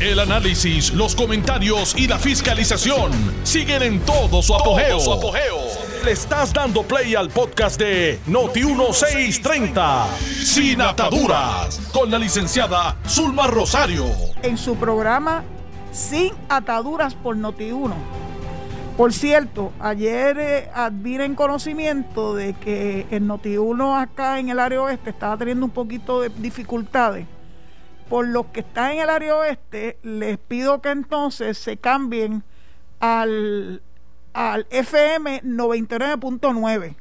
El análisis, los comentarios y la fiscalización siguen en todo su apogeo. Le estás dando play al podcast de Noti1630, Sin Ataduras, con la licenciada Zulma Rosario. En su programa Sin Ataduras por Noti1. Por cierto, ayer eh, adviren conocimiento de que el Noti1 acá en el área oeste estaba teniendo un poquito de dificultades por los que están en el área oeste, les pido que entonces se cambien al, al FM 99.9.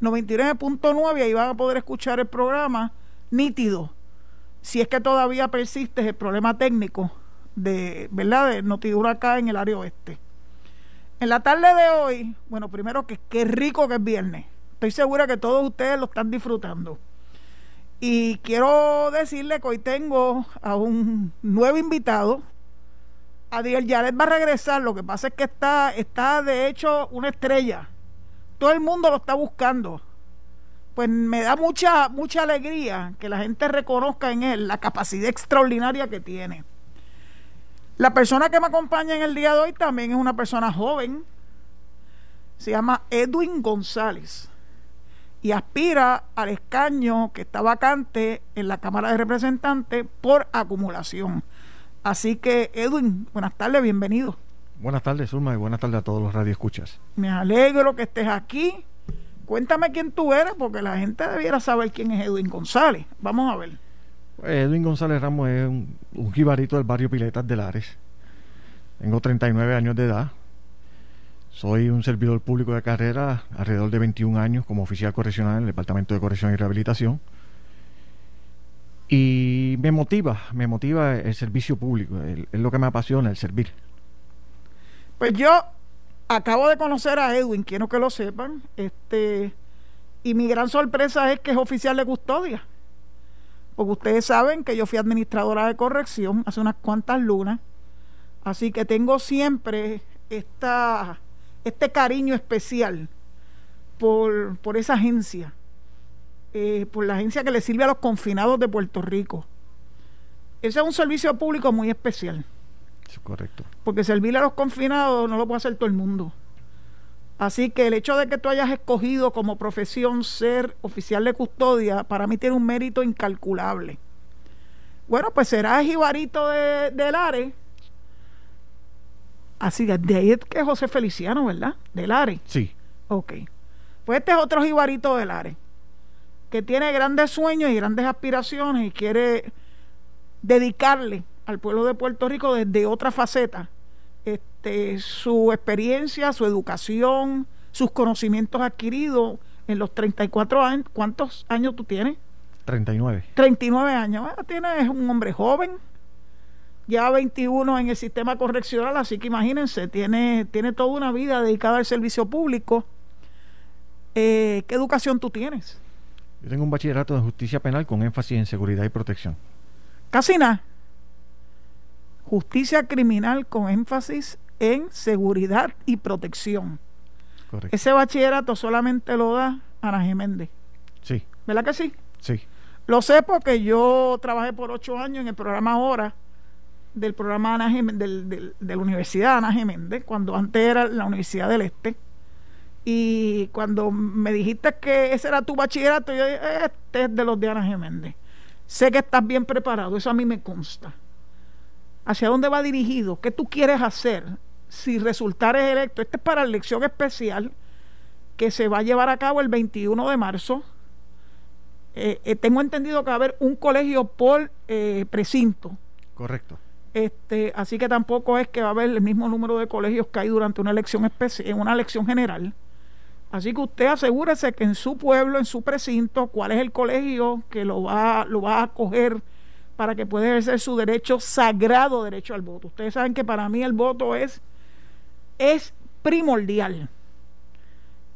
99.9 y ahí van a poder escuchar el programa nítido. Si es que todavía persiste el problema técnico de, ¿verdad? De Notidura acá en el área oeste. En la tarde de hoy, bueno, primero que qué rico que es viernes. Estoy segura que todos ustedes lo están disfrutando. Y quiero decirle que hoy tengo a un nuevo invitado. Adiel Yaret va a regresar, lo que pasa es que está, está de hecho una estrella. Todo el mundo lo está buscando. Pues me da mucha, mucha alegría que la gente reconozca en él la capacidad extraordinaria que tiene. La persona que me acompaña en el día de hoy también es una persona joven. Se llama Edwin González y aspira al escaño que está vacante en la Cámara de Representantes por acumulación. Así que, Edwin, buenas tardes, bienvenido. Buenas tardes, Zulma, y buenas tardes a todos los radioescuchas. Me alegro que estés aquí. Cuéntame quién tú eres, porque la gente debiera saber quién es Edwin González. Vamos a ver. Pues, Edwin González Ramos es un, un jibarito del barrio Piletas de Lares. Tengo 39 años de edad. Soy un servidor público de carrera alrededor de 21 años como oficial correccional en el Departamento de Corrección y Rehabilitación. Y me motiva, me motiva el servicio público, es lo que me apasiona, el servir. Pues yo acabo de conocer a Edwin, quiero que lo sepan, este, y mi gran sorpresa es que es oficial de custodia. Porque ustedes saben que yo fui administradora de corrección hace unas cuantas lunas, así que tengo siempre esta este cariño especial por, por esa agencia, eh, por la agencia que le sirve a los confinados de Puerto Rico. Ese es un servicio público muy especial. correcto. Porque servirle a los confinados no lo puede hacer todo el mundo. Así que el hecho de que tú hayas escogido como profesión ser oficial de custodia, para mí tiene un mérito incalculable. Bueno, pues serás jibarito de, de Lares Así que de ahí es que José Feliciano, ¿verdad? Del ARE. Sí. Ok. Pues este es otro jibarito del ARE, que tiene grandes sueños y grandes aspiraciones y quiere dedicarle al pueblo de Puerto Rico desde otra faceta este, su experiencia, su educación, sus conocimientos adquiridos en los 34 años. ¿Cuántos años tú tienes? 39. 39 años. Bueno, tienes un hombre joven, ya 21 en el sistema correccional, así que imagínense, tiene, tiene toda una vida dedicada al servicio público. Eh, ¿Qué educación tú tienes? Yo tengo un bachillerato de justicia penal con énfasis en seguridad y protección. Casi nada. Justicia criminal con énfasis en seguridad y protección. Correcto. Ese bachillerato solamente lo da Ana Jiménez. Sí. ¿Verdad que sí? Sí. Lo sé porque yo trabajé por ocho años en el programa Ahora del programa Ana de la Universidad Ana Geméndez, cuando antes era la Universidad del Este. Y cuando me dijiste que ese era tu bachillerato, yo dije, este es de los de Ana Geméndez. Sé que estás bien preparado, eso a mí me consta. ¿Hacia dónde va dirigido? ¿Qué tú quieres hacer si resultares electo? Este es para la elección especial que se va a llevar a cabo el 21 de marzo. Eh, eh, tengo entendido que va a haber un colegio por eh, precinto. Correcto. Este, así que tampoco es que va a haber el mismo número de colegios que hay durante una elección especial, en una elección general. Así que usted asegúrese que en su pueblo, en su precinto, cuál es el colegio que lo va, lo va a acoger para que pueda ejercer su derecho, sagrado derecho al voto. Ustedes saben que para mí el voto es, es primordial.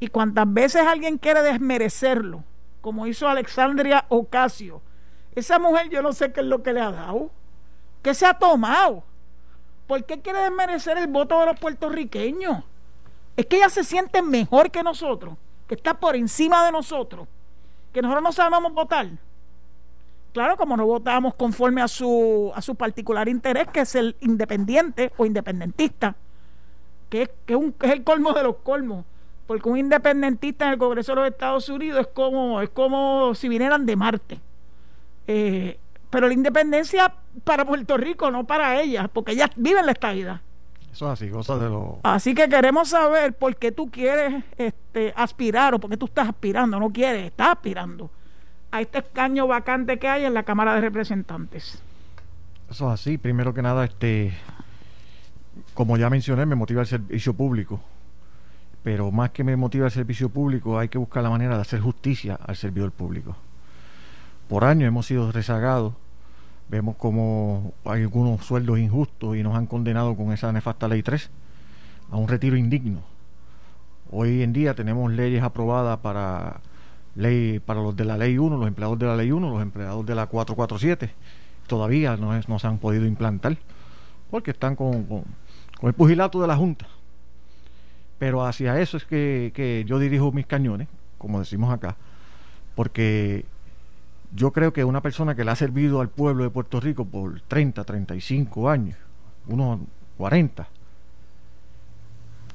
Y cuantas veces alguien quiere desmerecerlo, como hizo Alexandria Ocasio, esa mujer yo no sé qué es lo que le ha dado ¿Qué se ha tomado? ¿Por qué quiere desmerecer el voto de los puertorriqueños? Es que ella se siente mejor que nosotros, que está por encima de nosotros, que nosotros no sabemos votar. Claro, como no votamos conforme a su, a su particular interés, que es el independiente o independentista, que, que, es el colmo de los colmos. Porque un independentista en el Congreso de los Estados Unidos es como, es como si vinieran de Marte. Eh, pero la independencia para Puerto Rico, no para ellas, porque ellas viven la estabilidad. Eso es así, cosas de lo... Así que queremos saber por qué tú quieres este, aspirar o por qué tú estás aspirando, no quieres, estás aspirando a este escaño vacante que hay en la Cámara de Representantes. Eso es así. Primero que nada, este, como ya mencioné, me motiva el servicio público. Pero más que me motiva el servicio público, hay que buscar la manera de hacer justicia al servidor público. Por años hemos sido rezagados. Vemos como hay algunos sueldos injustos y nos han condenado con esa nefasta ley 3 a un retiro indigno. Hoy en día tenemos leyes aprobadas para ley para los de la ley 1, los empleados de la ley 1, los empleados de la 447, todavía no, es, no se han podido implantar porque están con, el pugilato de la Junta. Pero hacia eso es que yo dirijo mis cañones, como decimos acá, porque yo creo que una persona que le ha servido al pueblo de Puerto Rico por 30, 35 años, unos 40,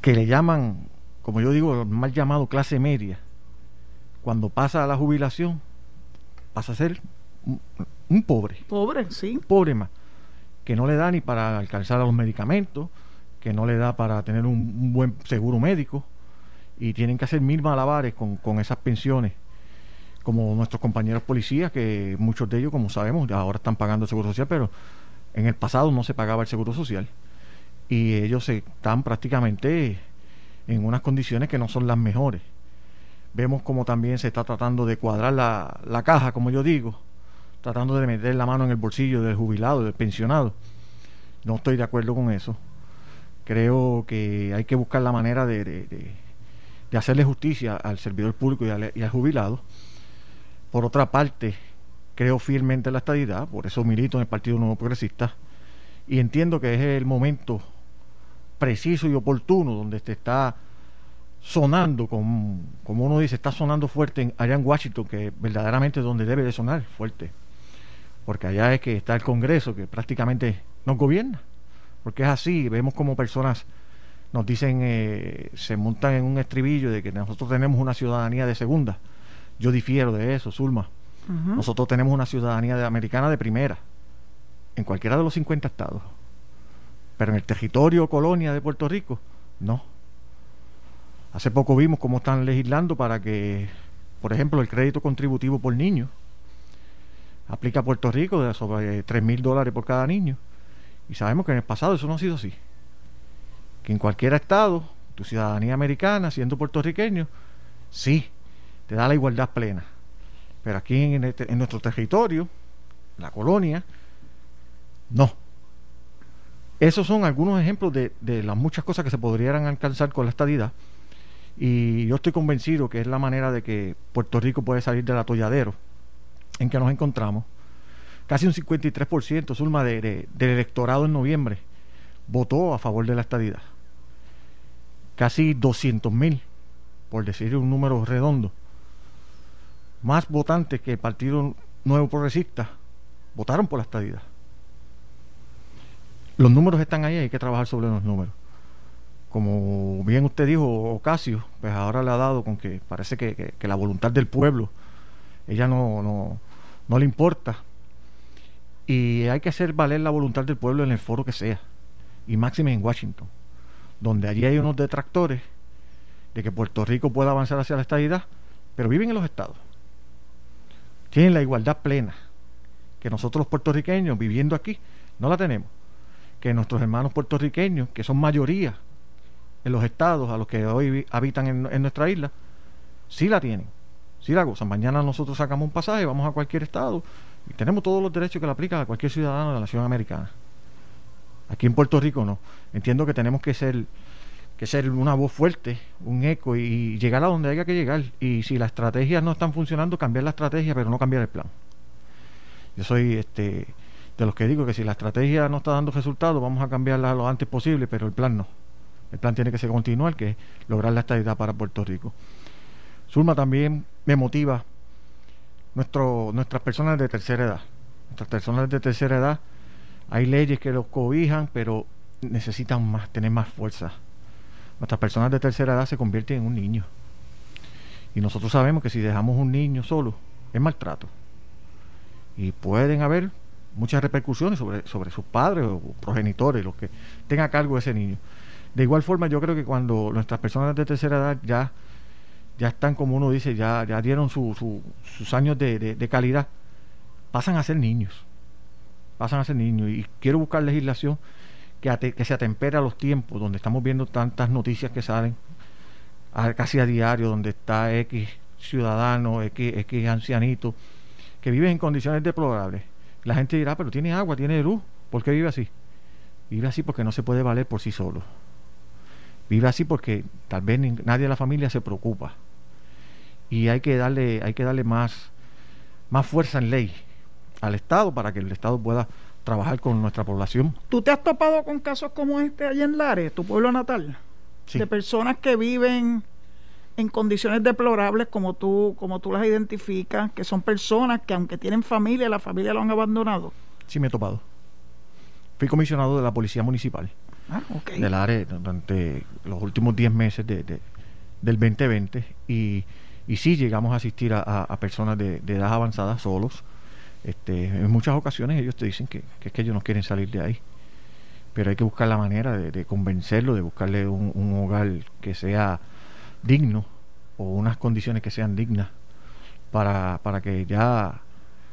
que le llaman, como yo digo, mal llamado clase media, cuando pasa a la jubilación, pasa a ser un, pobre. Pobre, sí. pobre más. Que no le da ni para alcanzar a los medicamentos, que no le da para tener un, buen seguro médico, y tienen que hacer mil malabares con, con esas pensiones como nuestros compañeros policías, que muchos de ellos, como sabemos, ahora están pagando el seguro social, pero en el pasado no se pagaba el seguro social. Y ellos están prácticamente en unas condiciones que no son las mejores. Vemos como también se está tratando de cuadrar la, la caja, como yo digo, tratando de meter la mano en el bolsillo del jubilado, del pensionado. No estoy de acuerdo con eso. Creo que hay que buscar la manera de, de, hacerle justicia al servidor público y al, y al, jubilado. Por otra parte, creo fielmente en la estadidad, por eso milito en el Partido Nuevo Progresista, y entiendo que es el momento preciso y oportuno donde se está sonando, como, uno dice, está sonando fuerte en, allá en Washington, que verdaderamente es donde debe de sonar fuerte. Porque allá es que está el Congreso, que prácticamente nos gobierna. Porque es así, vemos como personas nos dicen, eh, se montan en un estribillo de que nosotros tenemos una ciudadanía de segunda. Yo difiero de eso, Zulma. Nosotros tenemos una ciudadanía de, americana de primera, en cualquiera de los 50 estados. Pero en el territorio colonia de Puerto Rico, no Hace poco vimos cómo están legislando para que, por ejemplo, el crédito contributivo por niño aplica a Puerto Rico de sobre 3 mil dólares por cada niño. Y sabemos que en el pasado eso no ha sido así. Que en cualquier estado, tu ciudadanía americana, siendo puertorriqueño, sí, te da la igualdad plena. Pero aquí en, este, en nuestro territorio, la colonia, no. Esos son algunos ejemplos de, las muchas cosas que se podrían alcanzar con la estadidad y yo estoy convencido que es la manera de que Puerto Rico puede salir del atolladero en que nos encontramos. Casi un 53%, Zulma, de, del electorado en noviembre votó a favor de la estadidad. Casi 200 mil, por decir un número redondo. Más votantes que el Partido Nuevo Progresista votaron por la estadidad. Los números están ahí, hay que trabajar sobre los números como bien usted dijo, Ocasio, pues ahora le ha dado con que parece que, la voluntad del pueblo, ella no, no, no le importa. Y hay que hacer valer la voluntad del pueblo en el foro que sea, y máxime en Washington, donde allí hay unos detractores de que Puerto Rico pueda avanzar hacia la estabilidad, pero viven en los estados. Tienen la igualdad plena, que nosotros los puertorriqueños viviendo aquí no la tenemos. Que nuestros hermanos puertorriqueños, que son mayoría en los estados a los que hoy habitan en, nuestra isla, sí la tienen, sí la gozan. Mañana nosotros sacamos un pasaje, vamos a cualquier estado y tenemos todos los derechos que le aplican a cualquier ciudadano de la nación americana. Aquí en Puerto Rico no. Entiendo que tenemos que ser que ser una voz fuerte, un eco y llegar a donde haya que llegar. Y si las estrategias no están funcionando, cambiar la estrategia, pero no cambiar el plan. Yo soy este de los que digo que si la estrategia no está dando resultados, vamos a cambiarla lo antes posible, pero el plan no. El plan tiene que ser continuar, que es lograr la estabilidad para Puerto Rico. Zulma también me motiva nuestro, nuestras personas de tercera edad. Nuestras personas de tercera edad, hay leyes que los cobijan, pero necesitan más, tener más fuerza. Nuestras personas de tercera edad se convierten en un niño. Y nosotros sabemos que si dejamos un niño solo, es maltrato. Y pueden haber muchas repercusiones sobre, sobre sus padres o progenitores, los que tengan cargo de ese niño. De igual forma, yo creo que cuando nuestras personas de tercera edad ya, ya están, como uno dice, ya, ya dieron sus años de, calidad, pasan a ser niños. Pasan a ser niños. Y quiero buscar legislación que, se atempere a los tiempos, donde estamos viendo tantas noticias que salen casi a diario, donde está X ciudadano, X, X ancianito, que viven en condiciones deplorables. La gente dirá, pero tiene agua, tiene luz, ¿por qué vive así? Vive así porque no se puede valer por sí solo. Vive así porque tal vez nadie de la familia se preocupa. Y hay que darle, hay que darle más, más fuerza en ley al Estado para que el Estado pueda trabajar con nuestra población. ¿Tú te has topado con casos como este allá en Lares, tu pueblo natal? De personas que viven en condiciones deplorables como tú, como tú las identificas, que son personas que aunque tienen familia, la familia lo han abandonado. Sí, me he topado. Fui comisionado de la Policía Municipal ah, del área durante los últimos 10 meses de, del 2020 y, y sí llegamos a asistir a, personas de, edad avanzada solos. Este, en muchas ocasiones ellos te dicen que, es que ellos no quieren salir de ahí, pero hay que buscar la manera de, convencerlo, de buscarle un, hogar que sea digno o unas condiciones que sean dignas para, para que ya,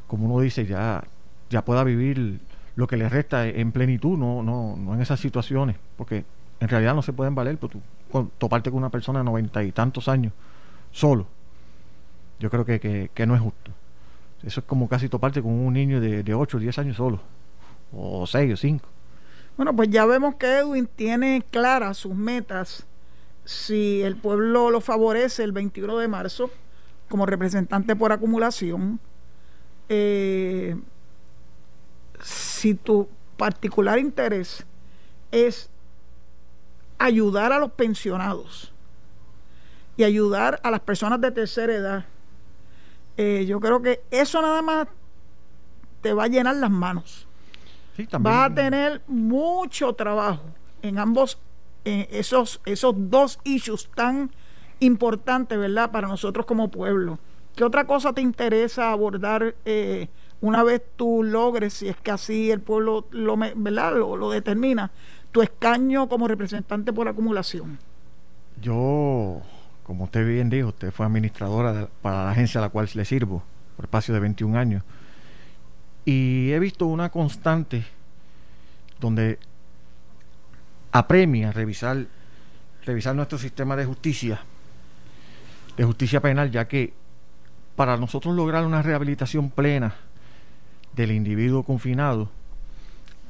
como uno dice, ya, ya pueda vivir lo que le resta en plenitud, no, no, no en esas situaciones, porque en realidad no se pueden valer, pues tú, toparte con una persona de noventa y tantos años solo, yo creo que, que, no es justo. Eso es como casi toparte con un niño de, de 8 o 10 años solo, o 6 o 5. Bueno, pues ya vemos que Edwin tiene claras sus metas. Si el pueblo lo favorece el 21 de marzo como representante por acumulación, eh, si tu particular interés es ayudar a los pensionados y ayudar a las personas de tercera edad, eh, yo creo que eso nada más te va a llenar las manos. Sí, va a tener mucho trabajo en ambos, en esos, esos dos issues tan importantes, ¿verdad? Para nosotros como pueblo. ¿Qué otra cosa te interesa abordar? Eh, una vez tú logres, si es que así el pueblo lo, ¿verdad? lo, determina, tu escaño como representante por acumulación? Yo, como usted bien dijo, usted fue administradora para la agencia a la cual le sirvo por espacio de 21 años. Y he visto una constante donde apremia revisar, revisar nuestro sistema de justicia, de justicia penal, ya que para nosotros lograr una rehabilitación plena del individuo confinado,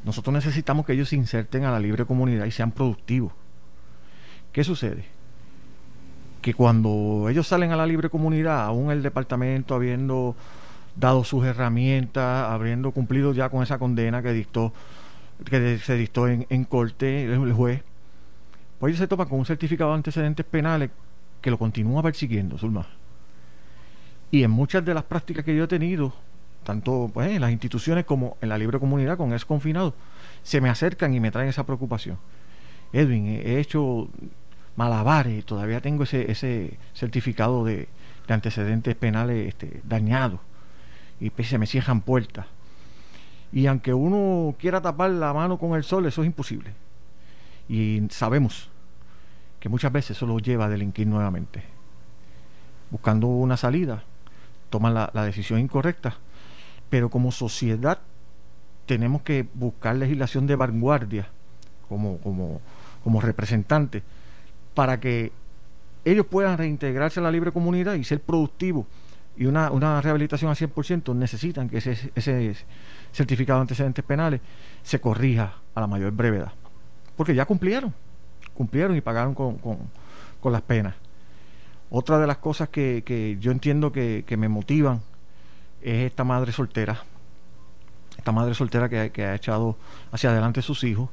nosotros necesitamos que ellos se inserten a la libre comunidad y sean productivos. ¿Qué sucede? Que cuando ellos salen a la libre comunidad, aún el departamento habiendo dado sus herramientas, habiendo cumplido ya con esa condena que dictó, que se dictó en, en corte el juez, pues ellos se topan con un certificado de antecedentes penales que lo continúa persiguiendo, Zulma. Y en muchas de las prácticas que yo he tenido, tanto pues, en las instituciones como en la libre comunidad con ex confinado, se me acercan y me traen esa preocupación. Edwin, he hecho malabares todavía tengo ese, ese certificado de, antecedentes penales este, dañados y pues, se me cierran puertas. Y aunque uno quiera tapar la mano con el sol, eso es imposible. Y sabemos que muchas veces eso lo lleva a delinquir nuevamente. Buscando una salida, toman la, la decisión incorrecta pero como sociedad tenemos que buscar legislación de vanguardia como, como, como representantes para que ellos puedan reintegrarse a la libre comunidad y ser productivos y una, una rehabilitación al 100% necesitan que ese, ese certificado de antecedentes penales se corrija a la mayor brevedad. Porque ya cumplieron, cumplieron y pagaron con, con, con las penas. Otra de las cosas que, que yo entiendo que, que me motivan es esta madre soltera, esta madre soltera que, que ha echado hacia adelante sus hijos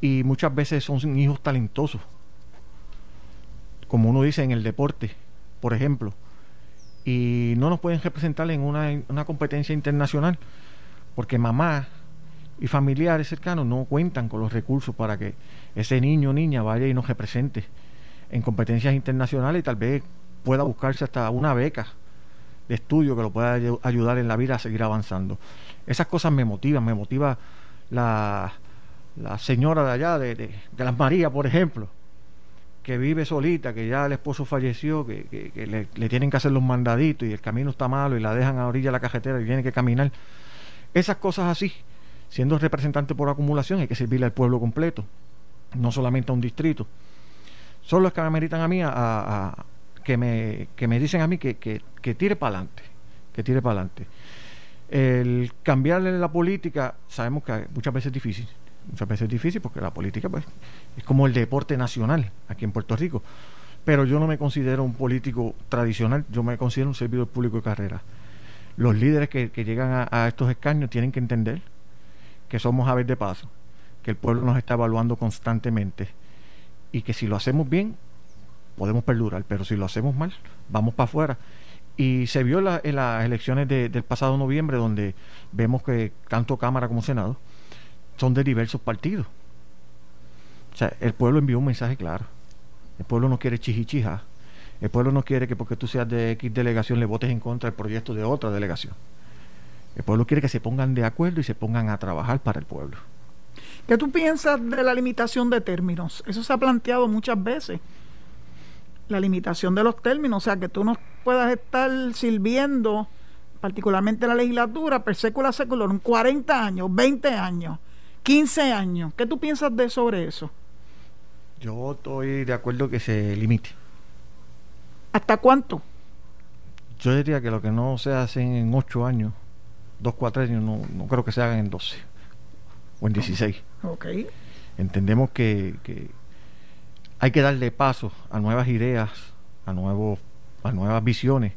y muchas veces son hijos talentosos, como uno dice en el deporte, por ejemplo, y no nos pueden representar en una, una competencia internacional porque mamá y familiares cercanos no cuentan con los recursos para que ese niño o niña vaya y nos represente en competencias internacionales y tal vez pueda buscarse hasta una beca de estudio que lo pueda ayudar en la vida a seguir avanzando. Esas cosas me motivan, me motiva la, la señora de allá, de, de, las Marías, por ejemplo, que vive solita, que ya el esposo falleció, que, le, le, tienen que hacer los mandaditos y el camino está malo y la dejan a orilla la cajetera y tiene que caminar. Esas cosas así, siendo representante por acumulación, hay que servirle al pueblo completo, no solamente a un distrito. Son los que me ameritan a mí a, que, me, que me dicen a mí que, que tire para adelante, que tire para adelante. El cambiarle la política, sabemos que muchas veces es difícil, muchas veces es difícil porque la política pues es como el deporte nacional aquí en Puerto Rico. Pero yo no me considero un político tradicional, yo me considero un servidor público de carrera. Los líderes que, llegan a, estos escaños tienen que entender que somos aves de paso, que el pueblo nos está evaluando constantemente y que si lo hacemos bien, podemos perdurar, pero si lo hacemos mal, vamos para afuera y se vio en las elecciones del pasado noviembre, donde vemos que tanto Cámara como Senado son de diversos partidos. O sea, el pueblo envió un mensaje claro. El pueblo no quiere chichichija. El pueblo no quiere que porque tú seas de X delegación le votes en contra del proyecto de otra delegación. El pueblo quiere que se pongan de acuerdo y se pongan a trabajar para el pueblo. ¿Qué tú piensas de la limitación de términos? Eso se ha planteado muchas veces la limitación de los términos, o sea, que tú no puedas estar sirviendo, particularmente la legislatura, per secula seculorum, 40 años, 20 años, 15 años. ¿Qué tú piensas de sobre eso? Yo estoy de acuerdo que se limite. ¿Hasta cuánto? Yo diría que lo que no se hace en 8 años, 2, 4 años, no, no creo que se hagan en 12 o en 16. Ok. Entendemos que, que hay que darle paso a nuevas ideas, a, nuevos, a nuevas visiones.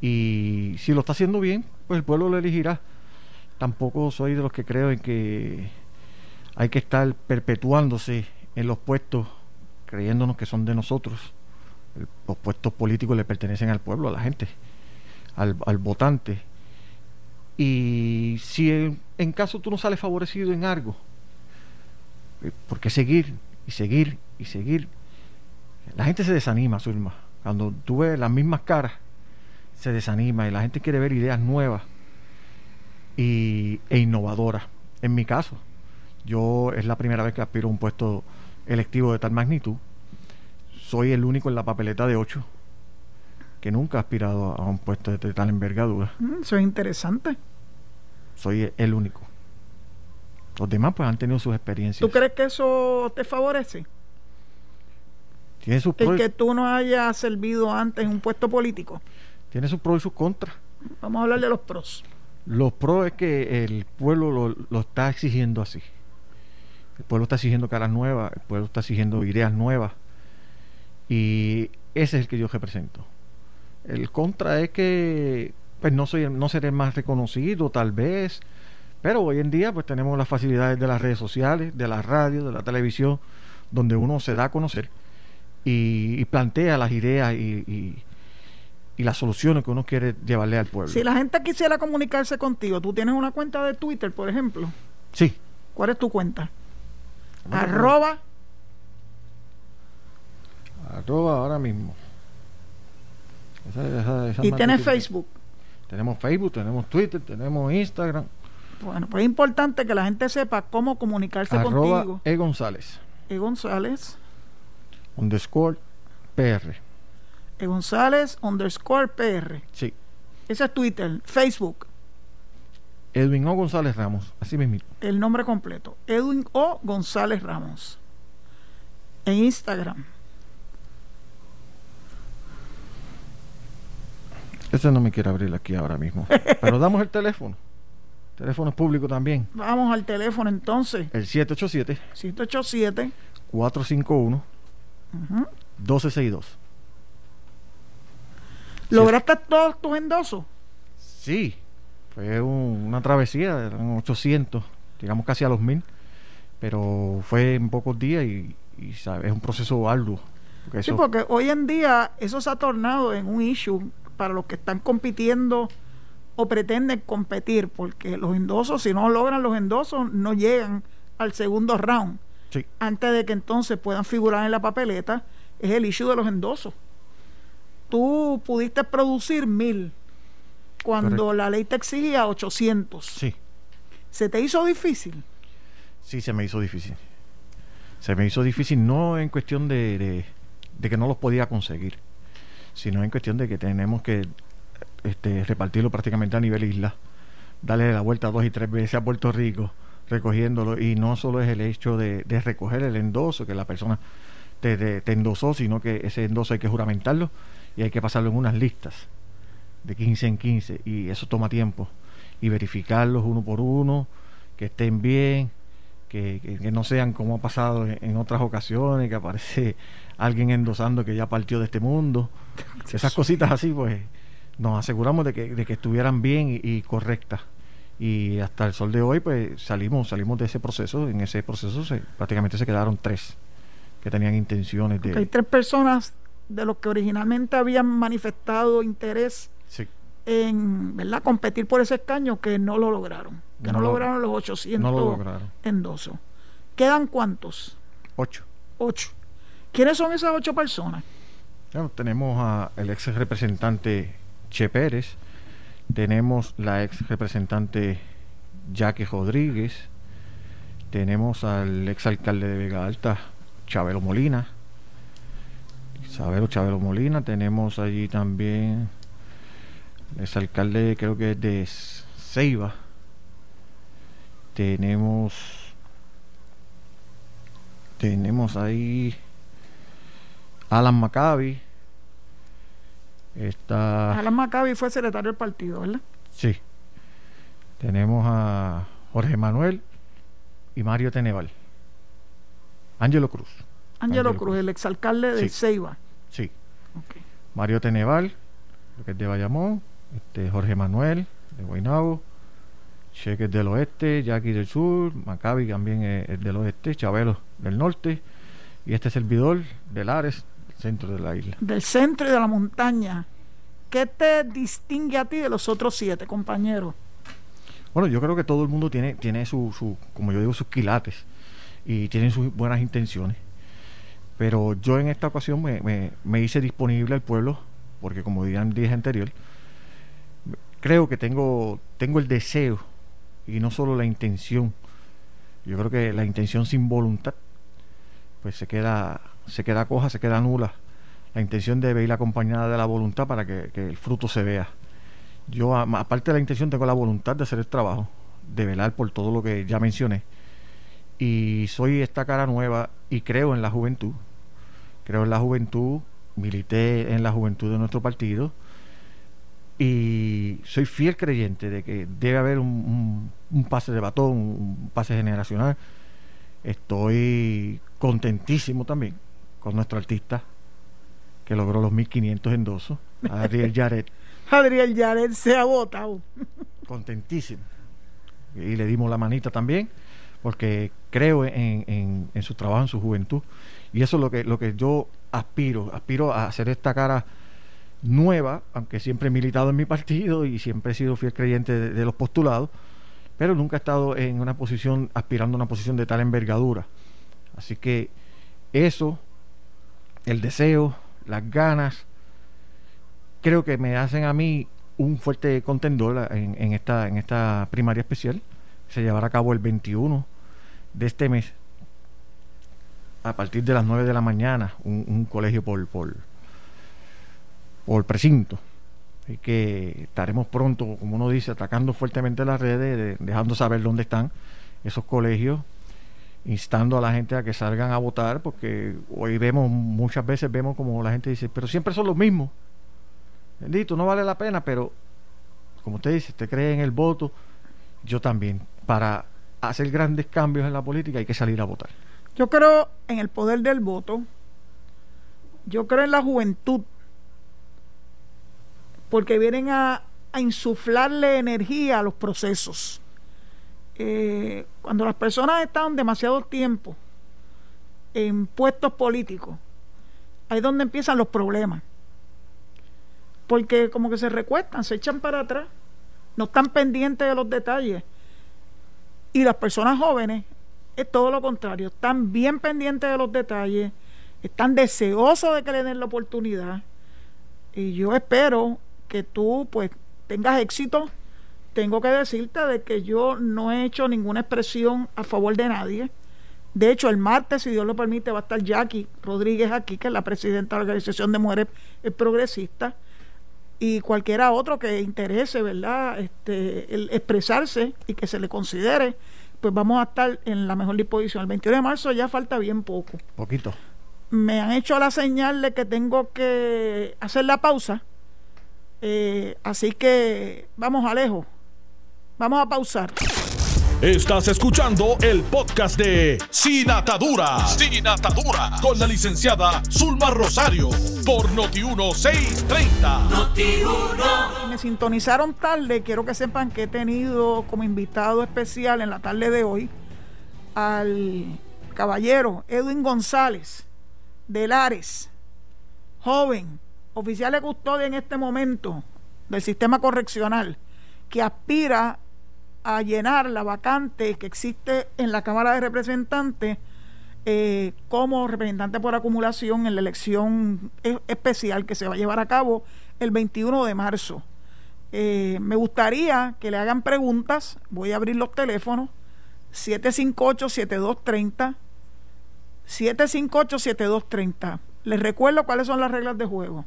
Y si lo está haciendo bien, pues el pueblo lo elegirá. Tampoco soy de los que creo en que hay que estar perpetuándose en los puestos creyéndonos que son de nosotros. los puestos políticos le pertenecen al pueblo, a la gente, al, votante. Y si en, caso tú no sales favorecido en algo, eh, ¿por qué seguir y seguir y seguir. La gente se desanima, Zulma. Cuando tú ves las mismas caras, se desanima y la gente quiere ver ideas nuevas y, e innovadoras. En mi caso, yo es la primera vez que aspiro a un puesto electivo de tal magnitud. Soy el único en la papeleta de ocho que nunca ha aspirado a un puesto de tal envergadura. Mm, eso es interesante. Soy el único. Los demás pues han tenido sus experiencias. ¿Tú crees que eso te favorece? Tiene sus el que tú no hayas servido antes en un puesto político. Tiene sus pros y sus contras. Vamos a hablar de los pros. Los pros es que el pueblo lo, está exigiendo así. El pueblo está exigiendo caras nuevas, el pueblo está exigiendo ideas nuevas. Y ese es el que yo represento. El contra es que pues no soy no seré más reconocido tal vez, pero hoy en día pues tenemos las facilidades de las redes sociales, de la radio, de la televisión, donde uno se da a conocer y, plantea las ideas y, las soluciones que uno quiere llevarle al pueblo. Si la gente quisiera comunicarse contigo, ¿tú tienes una cuenta de Twitter, por ejemplo? Sí. ¿Cuál es tu cuenta? Arroba. Arroba ahora mismo. ¿Y tienes Facebook? Tenemos Facebook, tenemos Twitter, tenemos Instagram. Bueno, pues es importante que la gente sepa cómo comunicarse Arroba contigo. E González. E González. Underscore PR. González underscore PR. Sí. Ese es Twitter, Facebook. Edwin O. González Ramos, así mismo. El nombre completo. Edwin O. González Ramos. En Instagram. Ese no me quiere abrir aquí ahora mismo. Pero damos el teléfono. Teléfono público también. Vamos al teléfono entonces. El 787. 787. 451. 1262. ¿Lograste todos tus endosos? Sí. Fue una travesía, eran 800, digamos casi a los 1000. Pero fue en pocos días y, es un proceso arduo. sí, porque hoy en día eso se ha tornado en un issue para los que están compitiendo o pretenden competir, porque los endosos, si no logran los endosos, no llegan al segundo round. Antes de que entonces puedan figurar en la papeleta, es el issue de los endosos. Tú pudiste producir mil cuando la ley te exigía 800. Sí. ¿Se te hizo difícil? Sí, se me hizo difícil. Se me hizo difícil no en cuestión de, de, que no los podía conseguir, sino en cuestión de que tenemos que este, repartirlo prácticamente a nivel isla, darle la vuelta dos y tres veces a Puerto Rico recogiéndolo y no solo es el hecho de, de recoger el endoso que la persona te, te, endosó, sino que ese endoso hay que juramentarlo y hay que pasarlo en unas listas de 15 en 15 y eso toma tiempo y verificarlos uno por uno, que estén bien, que, que, no sean como ha pasado en, otras ocasiones, que aparece alguien endosando que ya partió de este mundo. Esas cositas así, pues nos aseguramos de que, de que estuvieran bien y, correctas. Y hasta el sol de hoy, pues salimos, salimos de ese proceso. En ese proceso se, prácticamente se quedaron tres que tenían intenciones de. Hay tres personas de los que originalmente habían manifestado interés en ¿verdad? competir por ese escaño que no lo lograron, que no, lograron los 800 no lo lograron. endosos. ¿Quedan cuántos? Ocho. Ocho. ¿Quiénes son esas ocho personas? tenemos al ex representante Che Pérez, tenemos la ex representante Jackie Rodríguez, tenemos al ex alcalde de Vega Alta, Chabelo Molina, Isabelo Chabelo Molina, tenemos allí también es alcalde creo que es de Ceiba. Tenemos tenemos ahí Alan Maccabi. Está Alan Maccabi fue secretario del partido, ¿verdad? Sí. Tenemos a Jorge Manuel y Mario Teneval. Ángelo Cruz. Ángelo Cruz, el exalcalde de Ceiba. Sí. Mario Teneval, que es de Bayamón. Este, Jorge Manuel de Guaynabo, Cheques del oeste, Jackie del sur, Maccabi también es, del oeste, Chabelo del norte y este servidor del Ares, centro de la isla. Del centro y de la montaña. ¿Qué te distingue a ti de los otros siete compañeros? Bueno, yo creo que todo el mundo tiene, tiene su, su, como yo digo, sus quilates y tienen sus buenas intenciones. Pero yo en esta ocasión me, me, hice disponible al pueblo, porque como dije anterior, creo que tengo, tengo el deseo y no solo la intención. Yo creo que la intención sin voluntad, pues se queda, se queda coja, se queda nula. La intención debe ir acompañada de la voluntad para que, el fruto se vea. Yo, aparte de la intención, tengo la voluntad de hacer el trabajo, de velar por todo lo que ya mencioné. Y soy esta cara nueva y creo en la juventud. Creo en la juventud, milité en la juventud de nuestro partido y soy fiel creyente de que debe haber un, pase de batón, un pase generacional. Estoy contentísimo también con nuestro artista que logró los 1500 endosos, Adriel Yaret. Adriel Yaret se ha votado. Contentísimo. Y le dimos la manita también, porque creo en, su trabajo, en su juventud. Y eso es lo que, lo que yo aspiro. Aspiro a hacer esta cara nueva, aunque siempre he militado en mi partido y siempre he sido fiel creyente de, los postulados, pero nunca he estado en una posición, aspirando a una posición de tal envergadura. Así que eso, el deseo, las ganas, creo que me hacen a mí un fuerte contendor en esta primaria especial. Se llevará a cabo el 21 de este mes, a partir de las 9 de la mañana, un, un colegio por, por, por precinto. Así que estaremos pronto, como uno dice, atacando fuertemente las redes, dejando saber dónde están esos colegios, instando a la gente a que salgan a votar, porque hoy vemos, muchas veces vemos como la gente dice, pero siempre son los mismos. Bendito, no vale la pena, pero como usted dice, usted cree en el voto, yo también. Para hacer grandes cambios en la política hay que salir a votar. Yo creo en el poder del voto, yo creo en la juventud porque vienen a, insuflarle energía a los procesos. Eh, cuando las personas están demasiado tiempo en puestos políticos, ahí es donde empiezan los problemas. porque como que se recuestan, se echan para atrás, no están pendientes de los detalles. Y las personas jóvenes es todo lo contrario, están bien pendientes de los detalles, están deseosos de que le den la oportunidad. Y yo espero que tú pues tengas éxito. Tengo que decirte de que yo no he hecho ninguna expresión a favor de nadie. De hecho, el martes, si Dios lo permite, va a estar Jackie Rodríguez aquí, que es la presidenta de la Organización de Mujeres Progresistas, y cualquiera otro que interese, ¿verdad?, este, el expresarse y que se le considere, pues vamos a estar en la mejor disposición. El 21 de marzo ya falta bien poco. Poquito. Me han hecho la señal de que tengo que hacer la pausa. Eh, así que vamos a lejos. Vamos a pausar. Estás escuchando el podcast de Sin Atadura. Sin Atadura. Con la licenciada Zulma Rosario. Por Noti1630. Noti1. Me sintonizaron tarde. Quiero que sepan que he tenido como invitado especial en la tarde de hoy al caballero Edwin González de Lares. Joven, oficial de custodia en este momento del sistema correccional, que aspira a llenar la vacante que existe en la Cámara de Representantes eh, como representante por acumulación en la elección especial que se va a llevar a cabo el 21 de marzo. Eh, me gustaría que le hagan preguntas. Voy a abrir los teléfonos 758-7230. 758-7230. Les recuerdo cuáles son las reglas de juego.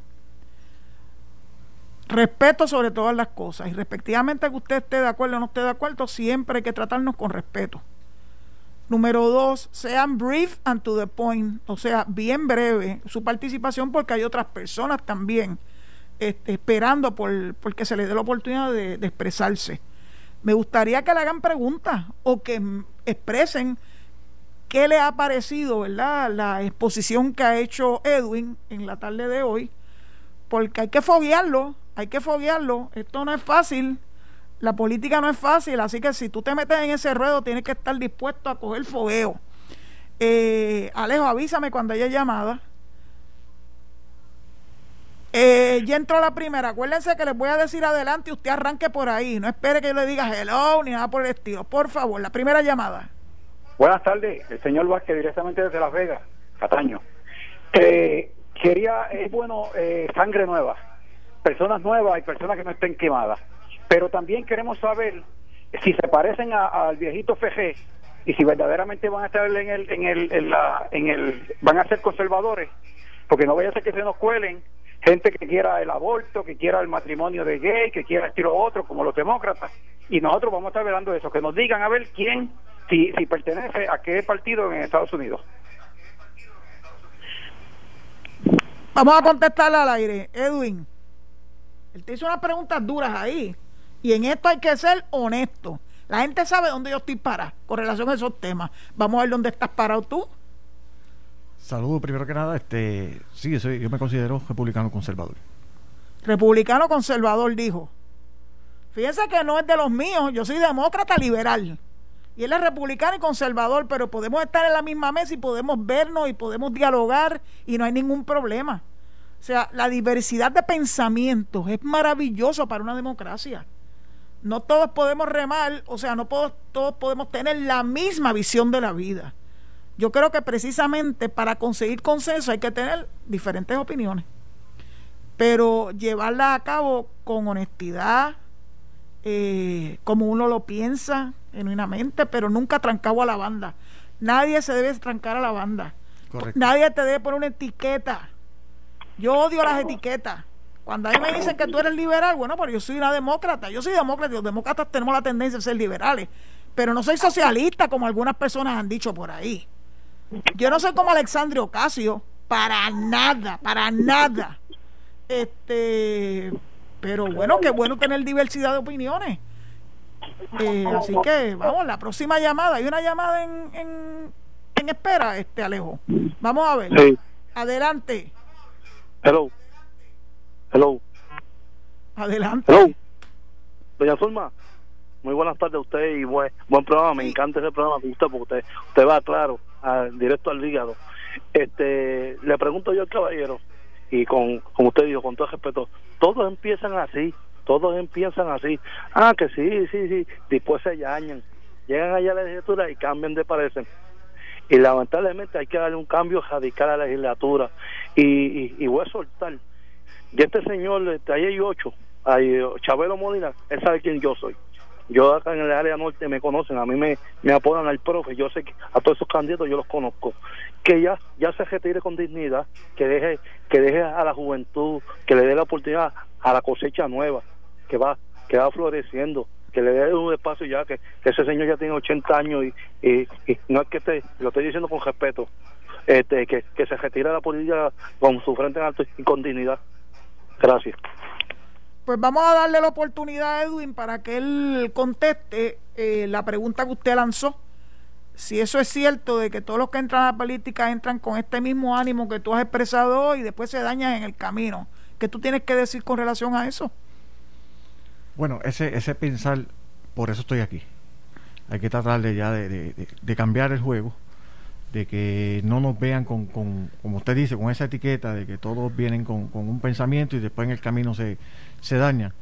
Respeto sobre todas las cosas. Y respectivamente que usted esté de acuerdo o no esté de acuerdo, siempre hay que tratarnos con respeto. Número dos, sean brief and to the point, o sea, bien breve su participación porque hay otras personas también este, esperando por, que se les dé la oportunidad de, de, expresarse. Me gustaría que le hagan preguntas o que expresen qué le ha parecido, ¿verdad? La exposición que ha hecho Edwin en la tarde de hoy, porque hay que foguearlo, hay que foguearlo. Esto no es fácil. La política no es fácil, así que si tú te metes en ese ruedo, tienes que estar dispuesto a coger fogueo. Eh, Alejo, avísame cuando haya llamada. Eh, ya entró la primera. Acuérdense que les voy a decir adelante y usted arranque por ahí. No espere que yo le diga hello ni nada por el estilo. Por favor, la primera llamada. Buenas tardes, el señor Vázquez, directamente desde Las Vegas, Cataño. Eh, quería, es bueno, eh, sangre nueva personas nuevas y personas que no estén quemadas. Pero también queremos saber si se parecen al viejito FG y si verdaderamente van a estar en el, en el, en la, en el, van a ser conservadores, porque no vaya a ser que se nos cuelen gente que quiera el aborto, que quiera el matrimonio de gay, que quiera estilo otro, como los demócratas, y nosotros vamos a estar velando eso, que nos digan a ver quién, si, si pertenece a qué partido en Estados Unidos. Vamos a contestarle al aire, Edwin. Él te hizo unas preguntas duras ahí. Y en esto hay que ser honesto. La gente sabe dónde yo estoy parado con relación a esos temas. Vamos a ver dónde estás parado tú. Saludos, primero que nada. este Sí, soy, yo me considero republicano conservador. Republicano conservador, dijo. Fíjense que no es de los míos. Yo soy demócrata liberal. Y él es republicano y conservador, pero podemos estar en la misma mesa y podemos vernos y podemos dialogar y no hay ningún problema. O sea, la diversidad de pensamientos es maravilloso para una democracia. No todos podemos remar, o sea, no todos, todos podemos tener la misma visión de la vida. Yo creo que precisamente para conseguir consenso hay que tener diferentes opiniones, pero llevarla a cabo con honestidad, eh, como uno lo piensa genuinamente, pero nunca trancado a la banda. Nadie se debe trancar a la banda. Nadie te debe poner una etiqueta yo odio las etiquetas. Cuando a mí me dicen que tú eres liberal, bueno, pero yo soy una demócrata. Yo soy demócrata y los demócratas tenemos la tendencia a ser liberales. Pero no soy socialista como algunas personas han dicho por ahí. Yo no soy como Alexandria Ocasio, para nada, para nada. Este, pero bueno, qué bueno tener diversidad de opiniones. Eh, así que, vamos, la próxima llamada. Hay una llamada en, en, en espera, este Alejo. Vamos a ver. Adelante. Hello. Hello. Adelante. Hello. Doña Zulma, muy buenas tardes a usted y buen, buen programa. Me encanta ese programa que usted, porque usted, usted va claro, directo al hígado. Este, le pregunto yo al caballero, y con, como usted dijo, con todo respeto, todos empiezan así, todos empiezan así. Ah, que sí, sí, sí, después se llañan, llegan allá a la legislatura y cambian de parecer. Y lamentablemente hay que darle un cambio radical a la legislatura. Y, y, voy a soltar. Y este señor, este, ahí hay ocho, hay Chabelo Molina, él sabe quién yo soy. Yo acá en el área norte me conocen, a mí me, me apodan al profe, yo sé que a todos esos candidatos yo los conozco. Que ya, ya se retire con dignidad, que deje, que deje a la juventud, que le dé la oportunidad a la cosecha nueva, que va, que va floreciendo, que le dé un espacio ya, que, ese señor ya tiene 80 años y, y, no es que te, lo estoy diciendo con respeto, este, que, que se retire la política con su frente en alto y con dignidad. Gracias. Pues vamos a darle la oportunidad a Edwin para que él conteste eh, la pregunta que usted lanzó. Si eso es cierto de que todos los que entran a la política entran con este mismo ánimo que tú has expresado y después se dañan en el camino. ¿Qué tú tienes que decir con relación a eso? Bueno, ese, ese pensar, por eso estoy aquí. Hay que tratar de ya de, de cambiar el juego de que no nos vean con, con, como usted dice, con esa etiqueta de que todos vienen con, un pensamiento y después en el camino se, se daña.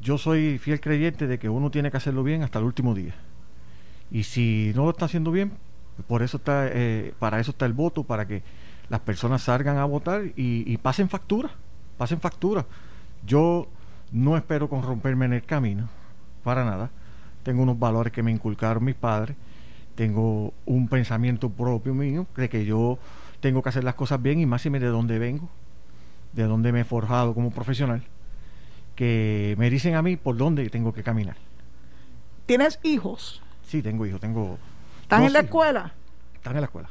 Yo soy fiel creyente de que uno tiene que hacerlo bien hasta el último día. Y si no lo está haciendo bien, por eso está, eh, para eso está el voto, para que las personas salgan a votar y, y pasen factura, pasen factura. Yo no espero corromperme en el camino, para nada. Tengo unos valores que me inculcaron mis padres tengo un pensamiento propio mío de que yo tengo que hacer las cosas bien y más si me de dónde vengo, de dónde me he forjado como profesional, que me dicen a mí por dónde tengo que caminar. ¿Tienes hijos? Sí, tengo hijos, tengo... ¿Están en la escuela? Están en la escuela.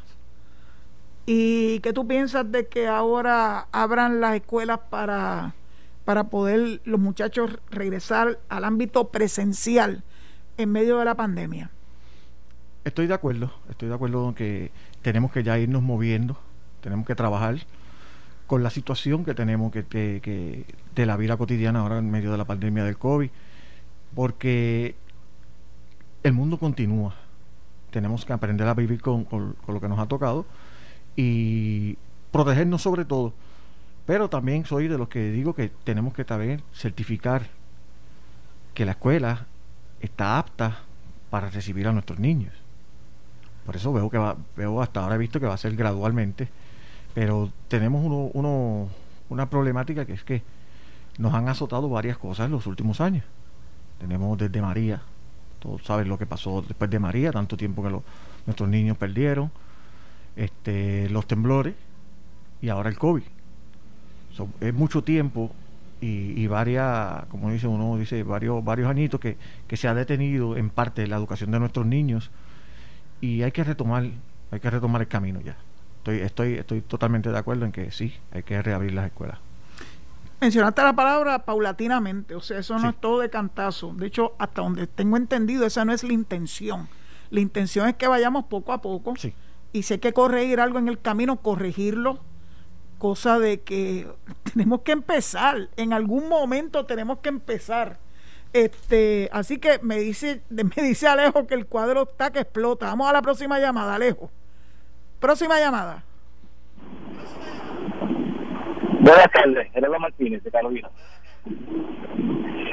¿Y qué tú piensas de que ahora abran las escuelas para, para poder los muchachos regresar al ámbito presencial en medio de la pandemia? Estoy de acuerdo, estoy de acuerdo en que tenemos que ya irnos moviendo, tenemos que trabajar con la situación que tenemos que, que, de la vida cotidiana ahora en medio de la pandemia del COVID, porque el mundo continúa. Tenemos que aprender a vivir con, con, lo que nos ha tocado y protegernos sobre todo. Pero también soy de los que digo que tenemos que también certificar que la escuela está apta para recibir a nuestros niños. Por eso veo que va, veo hasta ahora he visto que va a ser gradualmente, pero tenemos uno, una problemática que es que nos han azotado varias cosas en los últimos años. Tenemos desde María, todos saben lo que pasó después de María, tanto tiempo que nuestros niños perdieron, este, los temblores y ahora el COVID. Es mucho tiempo y, y, varias, como dice uno, dice varios, varios añitos que, que se ha detenido en parte la educación de nuestros niños y hay que retomar, hay que retomar el camino ya. Estoy, estoy, estoy totalmente de acuerdo en que sí, hay que reabrir las escuelas. Mencionaste la palabra paulatinamente, o sea, eso no es todo de cantazo. De hecho, hasta donde tengo entendido, esa no es la intención. La intención es que vayamos poco a poco. Y si hay que corregir algo en el camino, corregirlo. Cosa de que tenemos que empezar. En algún momento tenemos que empezar. Este, así que me dice, me dice Alejo que el cuadro está que explota. Vamos a la próxima llamada, Alejo. Próxima llamada. Buenas tardes, Alejo Martínez de Carolina.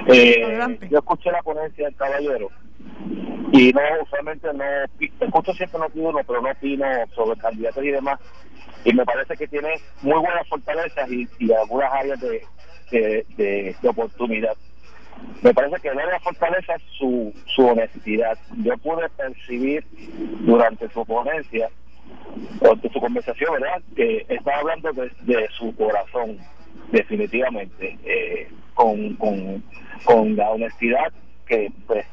Eh, yo escuché la ponencia del caballero y no, usualmente no, escucho siempre no opino, pero no opino sobre candidatos y demás. Y me parece que tiene muy buenas fortalezas y, algunas áreas de, de oportunidad me parece que debe fortaleza su, su honestidad. Yo pude percibir durante su ponencia, durante su conversación, ¿verdad?, que estaba hablando de, su corazón, definitivamente, eh, con, con, la honestidad que pues,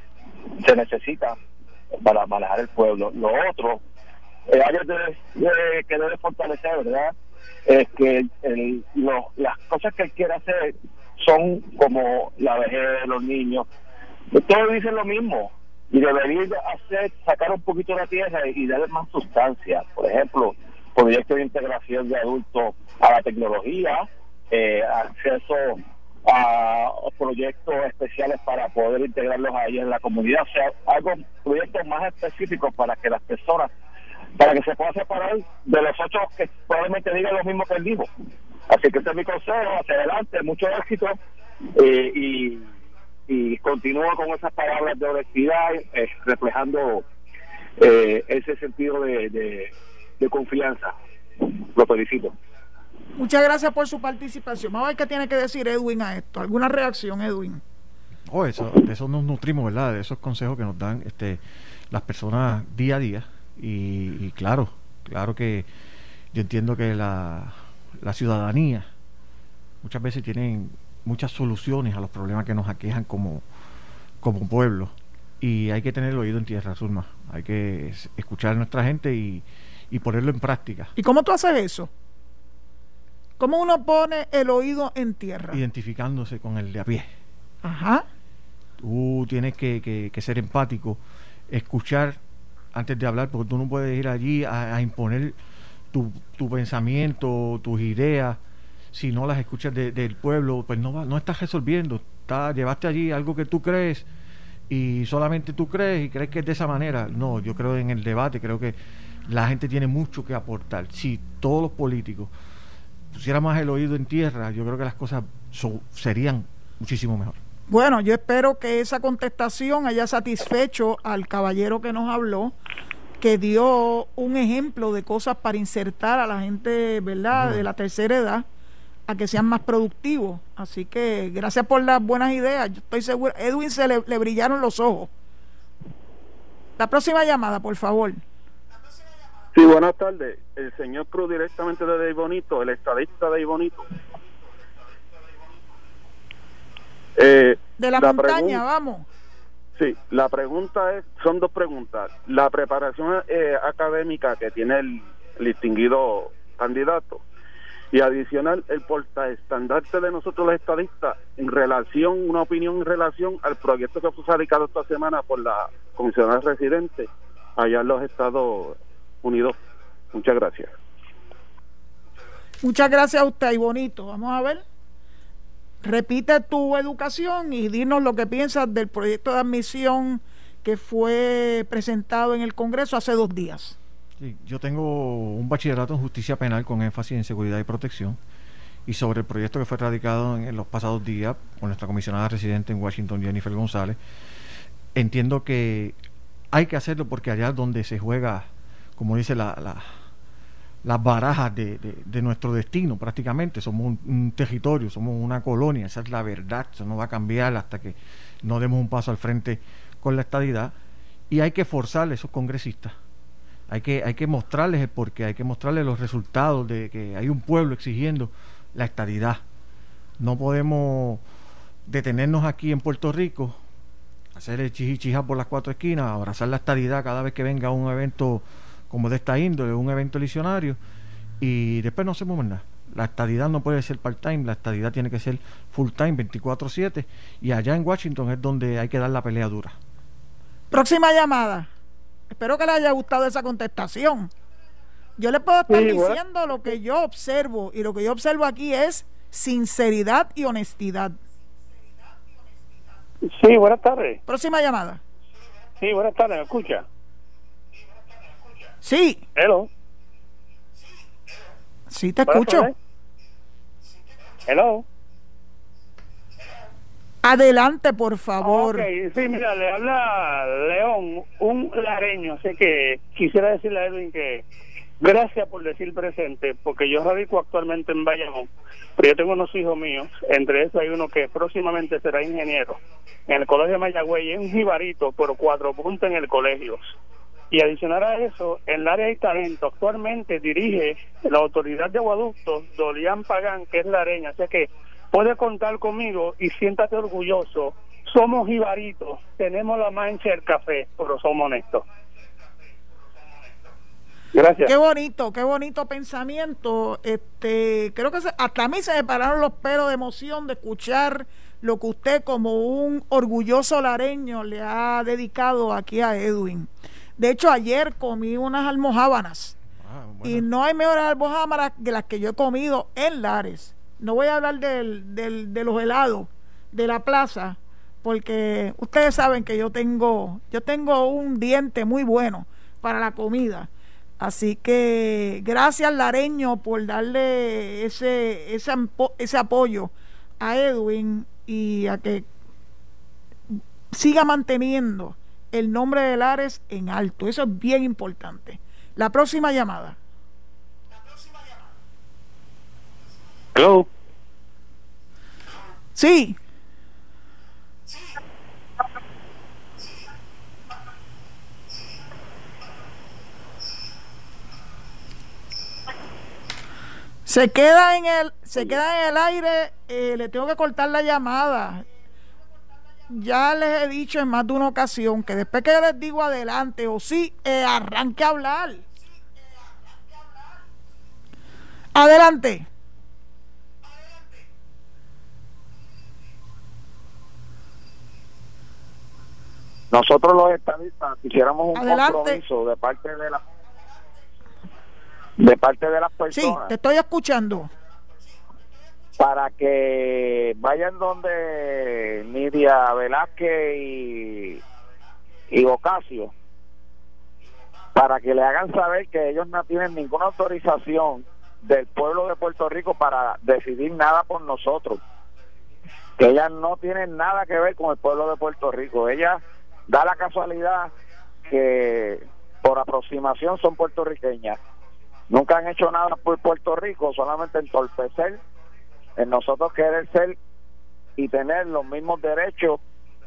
se necesita para manejar el pueblo. Lo otro, eh, que debe fortalecer, ¿verdad?, es que el, las cosas que él quiere hacer son como la vejez de los niños. Todos dicen lo mismo y debería hacer sacar un poquito de la tierra y darle más sustancia. Por ejemplo, proyectos de integración de adultos a la tecnología, eh, acceso a proyectos especiales para poder integrarlos ahí en la comunidad, o sea, algo, proyectos más específicos para que las personas, para que se pueda separar de los ocho que probablemente digan lo mismo que él dijo. Así que ese es mi consejo, hacia adelante, mucho éxito eh, y, y continúa con esas palabras de honestidad, eh, reflejando eh, ese sentido de, de, confianza. Lo felicito. Muchas gracias por su participación. Vamos a ver qué tiene que decir Edwin a esto. ¿Alguna reacción, Edwin? Oh, eso, de eso nos nutrimos, ¿verdad? De esos consejos que nos dan este, las personas día a día. Y claro, claro que yo entiendo que la, la ciudadanía muchas veces tienen muchas soluciones a los problemas que nos aquejan como, como pueblo. Y hay que tener el oído en tierra, Zulma. Hay que escuchar a nuestra gente y, y ponerlo en práctica. ¿Y cómo tú haces eso? ¿Cómo uno pone el oído en tierra? Identificándose con el de a pie. Ajá. Tú tienes que, que, ser empático, escuchar antes de hablar, porque tú no puedes ir allí a imponer tu, tu pensamiento, tus ideas, si no las escuchas del pueblo, pues no, no estás resolviendo. Está, llevaste allí algo que tú crees y solamente tú crees y crees que es de esa manera. No, yo creo en el debate, creo que la gente tiene mucho que aportar. Si todos los políticos pusieran más el oído en tierra, yo creo que las cosas serían muchísimo mejor. Bueno, yo espero que esa contestación haya satisfecho al caballero que nos habló que dio un ejemplo de cosas para insertar a la gente, ¿verdad?, de la tercera edad a que sean más productivos. Así que gracias por las buenas ideas. Yo estoy seguro, Edwin se le, brillaron los ojos. La próxima llamada, por favor. Sí, buenas tardes. El señor Cruz directamente de Bonito, el estadista de Bonito. Eh, de la, montaña, vamos. Sí, la pregunta es, son dos preguntas. La preparación eh, académica que tiene el, distinguido candidato y adicional el portaestandarte de nosotros los estadistas en relación, una opinión en relación al proyecto que fue radicado esta semana por la comisionada residente allá en los Estados Unidos. Muchas gracias. Muchas gracias a usted y bonito. Vamos a ver repite tu educación y dinos lo que piensas del proyecto de admisión que fue presentado en el Congreso hace dos días. yo tengo un bachillerato en justicia penal con énfasis en seguridad y protección y sobre el proyecto que fue radicado en, los pasados días por nuestra comisionada residente en Washington, Jennifer González. Entiendo que hay que hacerlo porque allá donde se juega, como dice la las barajas de, de, nuestro destino prácticamente. Somos un, territorio, somos una colonia, esa es la verdad, eso no va a cambiar hasta que no demos un paso al frente con la estadidad. Y hay que forzarle a esos congresistas, hay que, hay que mostrarles el porqué, hay que mostrarles los resultados de que hay un pueblo exigiendo la estadidad. No podemos detenernos aquí en Puerto Rico, hacer el chichichija por las cuatro esquinas, abrazar la estadidad cada vez que venga un evento como de esta índole, un evento licionario, y después no hacemos nada. La estadidad no puede ser part-time, la estadidad tiene que ser full-time, 24-7, y allá en Washington es donde hay que dar la pelea dura. Próxima llamada. Espero que le haya gustado esa contestación. Yo le puedo estar diciendo lo que yo observo, y lo que yo observo aquí es sinceridad y honestidad. Sí, buenas tardes. Próxima llamada. Sí, buenas tardes, ¿me escucha? Sí. Hello. Sí, te escucho. Hello. Adelante, por favor. Ok, sí, mira, le habla León, un lareño. Así que quisiera decirle a Edwin que gracias por decir presente, porque yo radico actualmente en Bayamón, pero yo tengo unos hijos míos, entre esos hay uno que próximamente será ingeniero en el colegio de Mayagüey, es un jibarito, por cuatro puntos en el colegio. Y adicional a eso, en el área de talento actualmente dirige la autoridad de aguaductos, Dolian Pagán, que es la areña. O sea que puede contar conmigo y siéntate orgulloso. Somos jibaritos, tenemos la mancha del café, pero somos honestos. Gracias. Qué bonito, qué bonito pensamiento. Este, creo que hasta a mí se me pararon los pelos de emoción de escuchar lo que usted como un orgulloso lareño le ha dedicado aquí a Edwin. De hecho, ayer comí unas almohábanas. Ah, y no hay mejores almohábanas que las que yo he comido en Lares. No voy a hablar del, del, de los helados de la plaza, porque ustedes saben que yo tengo, yo tengo un diente muy bueno para la comida. Así que gracias Lareño por darle ese, ese, ese apoyo a Edwin y a que siga manteniendo el nombre de Lares en alto. Eso es bien importante. La próxima llamada. Hello. Sí. Se queda en el, se queda en el aire, eh, le tengo que cortar la llamada. Ya les he dicho en más de una ocasión que después que les digo adelante o sí, eh, arranque a hablar. Adelante. Nosotros los estadistas quisiéramos un compromiso de parte de la de parte de las personas. Sí, te estoy escuchando. Para que vayan donde Nidia Velázquez y, y Ocasio, para que le hagan saber que ellos no tienen ninguna autorización del pueblo de Puerto Rico para decidir nada por nosotros. Que ellas no tienen nada que ver con el pueblo de Puerto Rico. Ellas da la casualidad que por aproximación son puertorriqueñas Nunca han hecho nada por Puerto Rico, solamente entorpecer en nosotros querer ser y tener los mismos derechos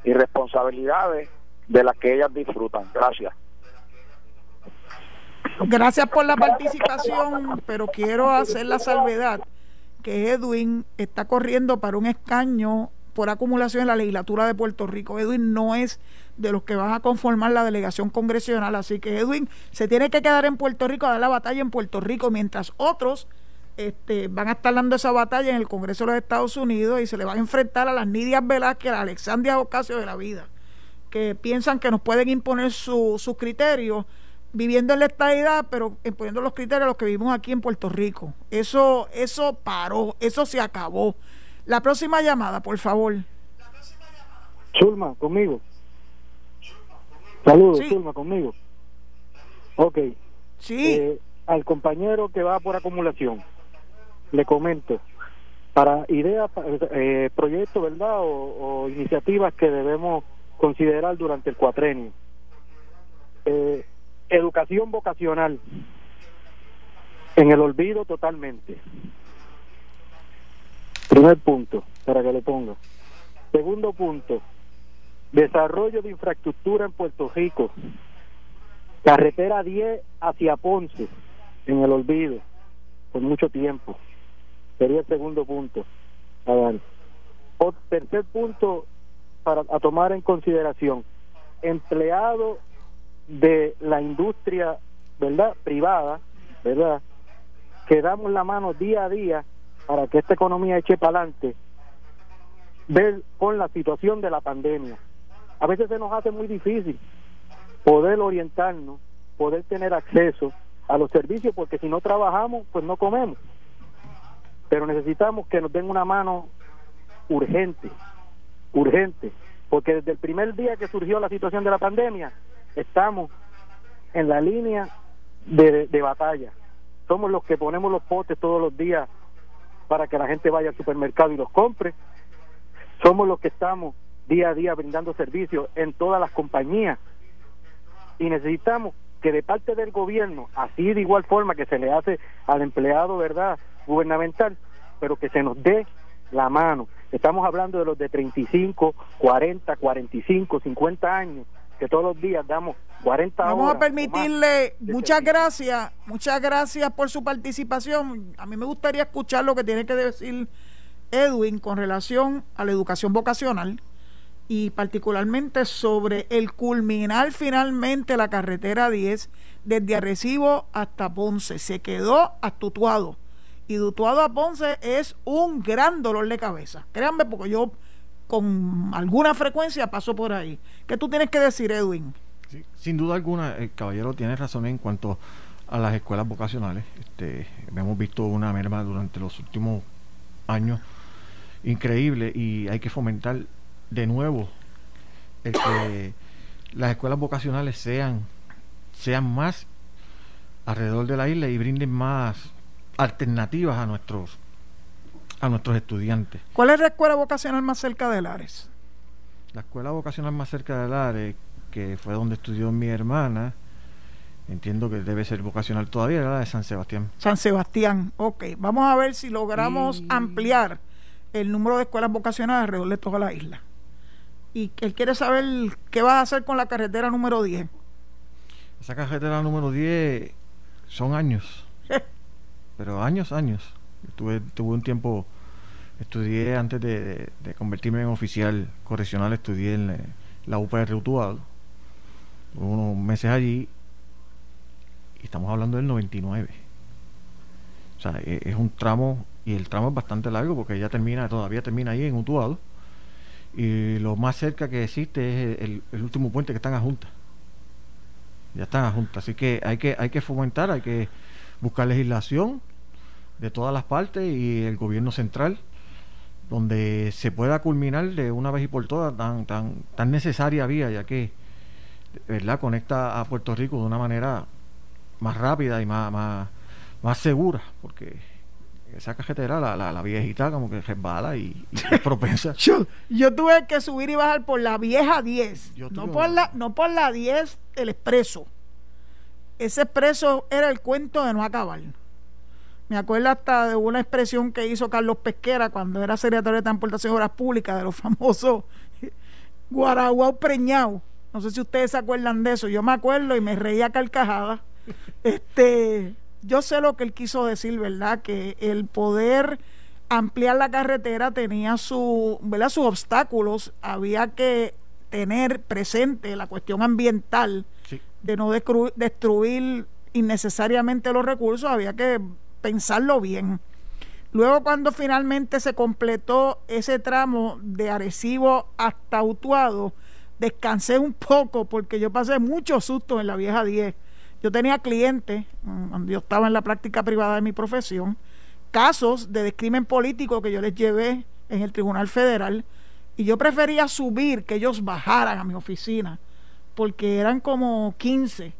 y responsabilidades de las que ellas disfrutan. Gracias. Gracias por la participación, pero quiero hacer la salvedad que Edwin está corriendo para un escaño por acumulación en la legislatura de Puerto Rico. Edwin no es de los que van a conformar la delegación congresional, así que Edwin se tiene que quedar en Puerto Rico a dar la batalla en Puerto Rico, mientras otros este, van a estar dando esa batalla en el Congreso de los Estados Unidos y se le van a enfrentar a las Nidias Velázquez, a Alexandria Ocasio de la vida, que piensan que nos pueden imponer sus criterios viviendo en la estadidad, pero imponiendo los criterios a los que vivimos aquí en Puerto Rico. Eso, eso paró, eso se acabó. La próxima llamada, por favor. Chulma, conmigo. Saludos, Chulma, conmigo. Ok. Sí. Eh, al compañero que va por acumulación, le comento, para ideas, eh, proyectos, ¿verdad? O, iniciativas que debemos considerar durante el cuatrenio. Eh, educación vocacional, en el olvido totalmente. Primer punto, para que lo ponga. Segundo punto, desarrollo de infraestructura en Puerto Rico. Carretera 10 hacia Ponce, en el olvido, por mucho tiempo. Sería el segundo punto. O tercer punto para a tomar en consideración, empleado de la industria, ¿verdad? Privada, ¿verdad? Que damos la mano día a día para que esta economía eche para adelante, ver con la situación de la pandemia. A veces se nos hace muy difícil poder orientarnos, poder tener acceso a los servicios, porque si no trabajamos, pues no comemos. Pero necesitamos que nos den una mano urgente, urgente, porque desde el primer día que surgió la situación de la pandemia, estamos en la línea de, de batalla. Somos los que ponemos los potes todos los días para que la gente vaya al supermercado y los compre. Somos los que estamos día a día brindando servicios en todas las compañías y necesitamos que de parte del gobierno, así de igual forma que se le hace al empleado, ¿verdad?, gubernamental, pero que se nos dé la mano. Estamos hablando de los de 35, 40, 45, 50 años, que todos los días damos 40 Vamos a permitirle, muchas gracias, muchas gracias por su participación. A mí me gustaría escuchar lo que tiene que decir Edwin con relación a la educación vocacional y particularmente sobre el culminar finalmente la carretera 10 desde Arecibo hasta Ponce. Se quedó astutuado. Y dutuado a Ponce es un gran dolor de cabeza. Créanme, porque yo con alguna frecuencia paso por ahí. ¿Qué tú tienes que decir, Edwin? sin duda alguna, el caballero tiene razón en cuanto a las escuelas vocacionales. Este, hemos visto una merma durante los últimos años increíble y hay que fomentar de nuevo el que las escuelas vocacionales sean, sean más alrededor de la isla y brinden más alternativas a nuestros a nuestros estudiantes. ¿Cuál es la escuela vocacional más cerca de Lares? La escuela vocacional más cerca de Lares, que fue donde estudió mi hermana, entiendo que debe ser vocacional todavía, era la de San Sebastián. San Sebastián, ok. Vamos a ver si logramos ampliar el número de escuelas vocacionales alrededor de toda la isla. Y él quiere saber qué vas a hacer con la carretera número 10. Esa carretera número 10 son años. Pero años, años. Tuve, tuve un tiempo, estudié antes de, convertirme en oficial correccional, estudié en la, UPR Utuado, unos meses allí, y estamos hablando del 99. O sea, e, es, un tramo, y el tramo es bastante largo porque ya termina, todavía termina ahí en Utuado, y lo más cerca que existe es el, el último puente que están a Junta. Ya están a Junta, así que hay que, hay que fomentar, hay que buscar legislación de todas las partes y el gobierno central donde se pueda culminar de una vez y por todas tan tan tan necesaria vía ya que verdad conecta a Puerto Rico de una manera más rápida y más más, más segura porque esa cajetera la, la, viejita como que resbala y, y es propensa yo, yo, tuve que subir y bajar por la vieja 10 no por la no por la 10 el expreso ese expreso era el cuento de no acabar me acuerdo hasta de una expresión que hizo Carlos Pesquera cuando era secretario de Transportación y Obras Públicas, de los famosos Guaraguao preñado. No sé si ustedes se acuerdan de eso. Yo me acuerdo y me reía carcajada. Este, yo sé lo que él quiso decir, ¿verdad? Que el poder ampliar la carretera tenía su, ¿verdad? sus obstáculos. Había que tener presente la cuestión ambiental de no destruir innecesariamente los recursos. Había que pensarlo bien. Luego cuando finalmente se completó ese tramo de Arecibo hasta Utuado, descansé un poco porque yo pasé muchos sustos en la vieja 10. Yo tenía clientes, cuando yo estaba en la práctica privada de mi profesión, casos de descrimen político que yo les llevé en el Tribunal Federal y yo prefería subir que ellos bajaran a mi oficina porque eran como 15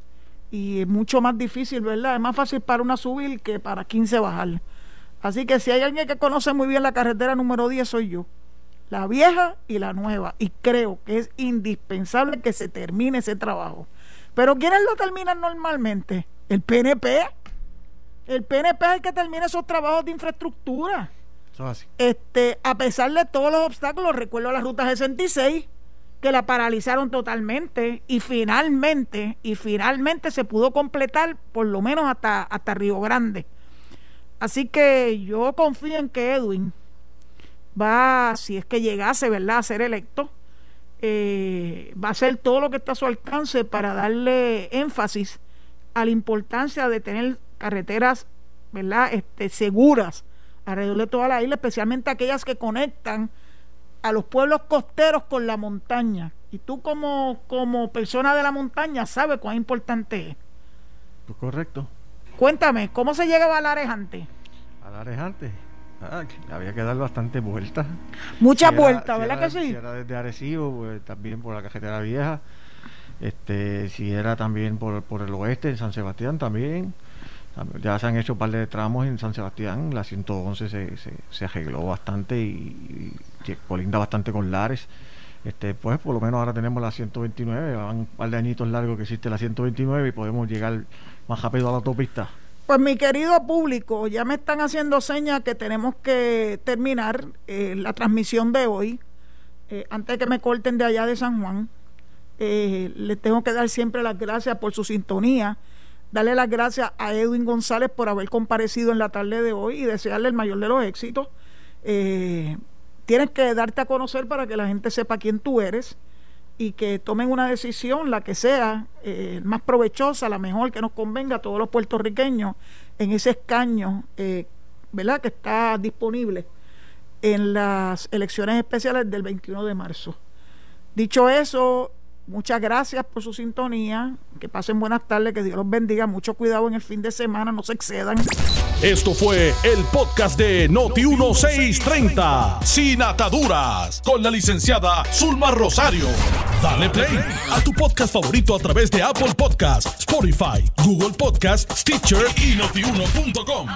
y es mucho más difícil, ¿verdad? Es más fácil para una subir que para 15 bajar. Así que si hay alguien que conoce muy bien la carretera número 10 soy yo, la vieja y la nueva, y creo que es indispensable que se termine ese trabajo. Pero ¿quiénes lo terminan normalmente? El PNP. El PNP es el que termina esos trabajos de infraestructura. Este, a pesar de todos los obstáculos, recuerdo la ruta 66, que la paralizaron totalmente y finalmente, y finalmente se pudo completar por lo menos hasta, hasta Río Grande. Así que yo confío en que Edwin va, si es que llegase, ¿verdad?, a ser electo, eh, va a hacer todo lo que está a su alcance para darle énfasis a la importancia de tener carreteras, ¿verdad?, este, seguras alrededor de toda la isla, especialmente aquellas que conectan a los pueblos costeros con la montaña. Y tú como, como persona de la montaña sabes cuán importante es. Pues correcto. Cuéntame, ¿cómo se llegaba a Lares antes? A Lares antes. Ah, había que dar bastante vueltas. Muchas vueltas, ¿verdad que sí? Si era desde Arecibo, pues también por la cajetera vieja. Este, si era también por, por el oeste, en San Sebastián también. Ya se han hecho un par de tramos en San Sebastián, la 111 se, se, se arregló bastante y, colinda bastante con Lares. Este, pues por lo menos ahora tenemos la 129, van un par de añitos largos que existe la 129 y podemos llegar más rápido a la autopista. Pues mi querido público, ya me están haciendo señas que tenemos que terminar eh, la transmisión de hoy. Eh, antes que me corten de allá de San Juan, eh, les tengo que dar siempre las gracias por su sintonía darle las gracias a Edwin González por haber comparecido en la tarde de hoy y desearle el mayor de los éxitos. Tienes que darte a conocer para que la gente sepa quién tú eres y que tomen una decisión, la que sea, eh, más provechosa, la mejor que nos convenga a todos los puertorriqueños en ese escaño, eh, ¿verdad?, que está disponible en las elecciones especiales del 21 de marzo. Dicho eso, Muchas gracias por su sintonía. Que pasen buenas tardes, que Dios los bendiga. Mucho cuidado en el fin de semana, no se excedan. Esto fue el podcast de Noti1630, sin ataduras, con la licenciada Zulma Rosario. Dale play a tu podcast favorito a través de Apple Podcasts, Spotify, Google Podcasts, Stitcher y notiuno.com.